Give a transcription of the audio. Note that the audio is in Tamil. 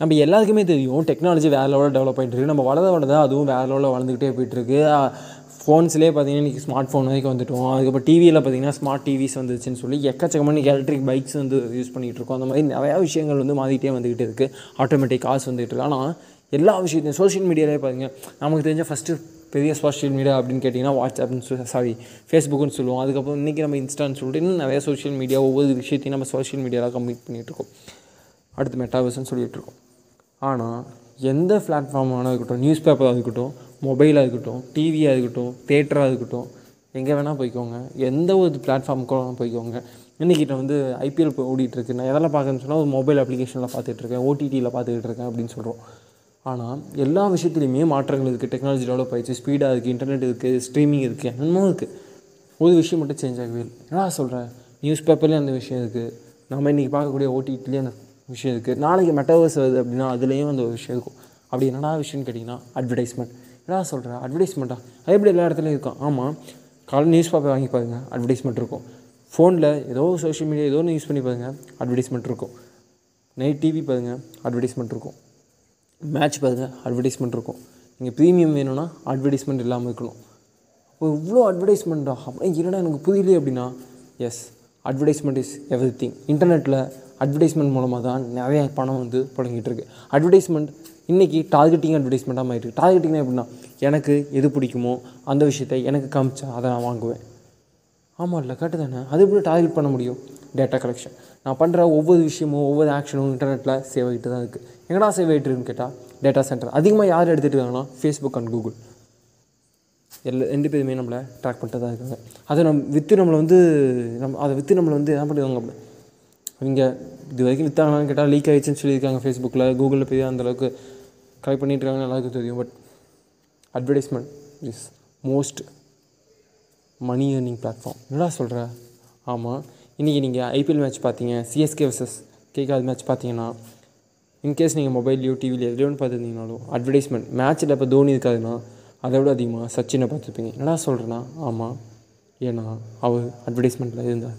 நம்ம எல்லாருக்குமே தெரியும் டெக்னாலஜி வேறு லெவலில் டெவலப் ஆகிட்டு இருக்கு. நம்ம வளர வளர அதுவும் வேறு லெவலில் வளர்ந்துக்கிட்டே போயிட்டுருக்கு ஃபோன்ஸ்லேயே பார்த்தீங்கன்னா இன்றைக்கி ஸ்மார்ட் ஃபோன் வரைக்கும் வந்துட்டோம். அதுக்கப்புறம் டிவியில் பார்த்தீங்கன்னா ஸ்மார்ட் டிவிஸ் வந்துச்சுன்னு சொல்லி எக்கச்சக்கமாக எலக்ட்ரிக் பைக்ஸ் வந்து யூஸ் பண்ணிகிட்டு இருக்கோம். அந்த மாதிரி நிறையா விஷயங்கள் வந்து மாறிக்கிட்டே வந்துக்கிட்டு இருக்குது ஆட்டோமேட்டிக் காசு வந்துகிட்டு இருக்கு. ஆனால் எல்லா விஷயத்தையும் சோஷியல் மீடியாவிலே பாருங்க. நமக்கு தெரிஞ்ச ஃபஸ்ட்டு பெரிய சோஷியல் மீடியா அப்படின்னு கேட்டிங்கன்னா வாட்ஸ்அப்னு சொல் சாரி ஃபேஸ்புக்குன்னு சொல்லுவோம். அதுக்கப்புறம் இன்றைக்கி நம்ம இன்ஸ்டான்னு சொல்லிட்டு இன்னும் நிறைய சோஷியல் மீடியா ஒவ்வொரு விஷயத்தையும் நம்ம சோஷியல் மீடியாவில் கம்ப்ளீட் பண்ணிகிட்ருக்கோம் அடுத்து மெட்டாவர்ஸ்னு சொல்லிகிட்ருக்கோம் ஆனால் எந்த பிளாட்ஃபார்மான இருக்கட்டும் நியூஸ் பேப்பராக இருக்கட்டும் மொபைலாக இருக்கட்டும் டிவியாக இருக்கட்டும் தேட்டராக இருக்கட்டும் எங்கே வேணால் போய்க்கோங்க. எந்த ஒரு பிளாட்ஃபார்முக்கு வேணால் போய்க்கோங்க. இன்றைக்கிட்ட வந்து ஐபிஎல் இப்போ ஓடிட்டுருக்கு. நான் எதெல்லாம் பார்க்குறேன்னு சொன்னால் ஒரு மொபைல் அப்ளிகேஷனில் பார்த்துட்ருக்கேன் ஓடிடியில் பார்த்துக்கிட்டு இருக்கேன் அப்படின்னு சொல்கிறோம் ஆனால் எல்லா விஷயத்துலையுமே மாற்றங்கள் இருக்குது டெக்னாலஜி டெவலப் ஆகிடுச்சு ஸ்பீடாக இருக்குது இன்டர்நெட் இருக்குது ஸ்ட்ரீமிங் இருக்குது என்னமோ இருக்குது ஒரு விஷயம் மட்டும் சேஞ்ச் ஆகவே இல்லை. என்ன சொல்கிறேன் நியூஸ் பேப்பர்லேயும் அந்த விஷயம் இருக்குது நம்ம இன்றைக்கி பார்க்கக்கூடிய ஓடிடிலேயே அந்த விஷயம் இருக்குது நாளைக்கு மெட்டாவர்ஸ் வருது அப்படின்னா அதுலேயும் அந்த ஒரு விஷயம் இருக்கும். அப்படி என்னடா விஷயம்னு கேட்டிங்கன்னா அட்வர்டைஸ்மெண்ட் என்னடா சொல்கிறேன் அட்வர்டைஸ்மெண்ட்டா அது எப்படி எல்லா இடத்துலையும் இருக்கும். ஆமாம் காலையில் நியூஸ் பேப்பர் வாங்கி பாருங்க அட்வர்டைஸ்மெண்ட் இருக்கும். ஃபோனில் ஏதோ சோஷியல் மீடியா ஏதோ ஒன்று யூஸ் பண்ணி பாருங்கள் அட்வர்டைஸ்மெண்ட் இருக்கும். நைட் டிவி பாருங்கள் அட்வர்டைஸ்மெண்ட் இருக்கும். மேட்ச் பாருங்கள் அட்வர்டைஸ்மெண்ட் இருக்கும். நீங்கள் ப்ரீமியம் வேணும்னா அட்வர்டைஸ்மெண்ட் இல்லாமல் இருக்கணும். இப்போ இவ்வளோ அட்வர்டைஸ்மெண்ட்டா அப்படியே என்னடா எனக்கு புரியலையே அப்படின்னா yes advertisement is everything இன்டர்நெட்டில் அட்வர்டைஸ்மெண்ட் மூலமாக தான் நிறைய பணம் வந்து புழங்கிட்டு இருக்கு. அட்வர்டைஸ்மெண்ட் இன்றைக்கி டார்கெட்டிங் அட்வர்டைஸ்மெண்ட்டாக மாறிட்டு டார்கெட்டிங்னா எப்படின்னா எனக்கு எது பிடிக்குமோ அந்த விஷயத்தை எனக்கு காமிச்சா அதை நான் வாங்குவேன். ஆமாம் இல்லை கரெக்டு தானே? அது எப்படி டார்கெட் பண்ண முடியும்? டேட்டா கலெக்ஷன் நான் பண்ணுற ஒவ்வொரு விஷயமும் ஒவ்வொரு ஆக்ஷனும் இன்டர்நெட்டில் சேவ் ஆகிட்டு தான் இருக்குது எங்கடா சேவ் ஆகிட்டு இருக்குன்னு கேட்டால் டேட்டா சென்டர் அதிகமாக யார் எடுத்துகிட்டு இருக்காங்கன்னா ஃபேஸ்புக் அண்ட் கூகுள் எல்லா ரெண்டு பேருமே நம்மளை ட்ராக் பண்ணிட்டு தான் இருக்காங்க. அதை நம் விற்று நம்மளை வந்து நம்ம அதை விற்று நம்மளை வந்து என்ன பண்ணிடுவாங்க அப்படி இவங்க இது வரைக்கும் விற்றாங்களான்னு கேட்டால் லீக் ஆகிடுச்சுன்னு சொல்லியிருக்காங்க ஃபேஸ்புக்கில் கூகுளில் போய் அந்தளவுக்கு கலெக்ட் பண்ணிட்டு இருக்காங்க எல்லாருக்கும் தெரியும். But advertisement is most money earning platform என்னடா சொல்கிற ஆமாம் இன்றைக்கி நீங்கள் ஐபிஎல் மேட்ச் பார்த்தீங்க சிஎஸ்கே வர்சஸ் கேகால் மேட்ச் பார்த்தீங்கன்னா இன்கேஸ் நீங்கள் மொபைல்லையோ டிவிலையோ எதுலையோன்னு பார்த்துருந்தீங்கனாலும் அட்வர்டைஸ்மெண்ட் மேட்ச்சில் இப்போ தோனி இருக்காதுன்னா அதை விட அதிகமாக சச்சினை பார்த்துருப்பீங்க. என்னடா சொல்கிறேன்னா ஆமாம் ஏன்னா அவர் அட்வர்டைஸ்மெண்ட்டில் இருந்தார்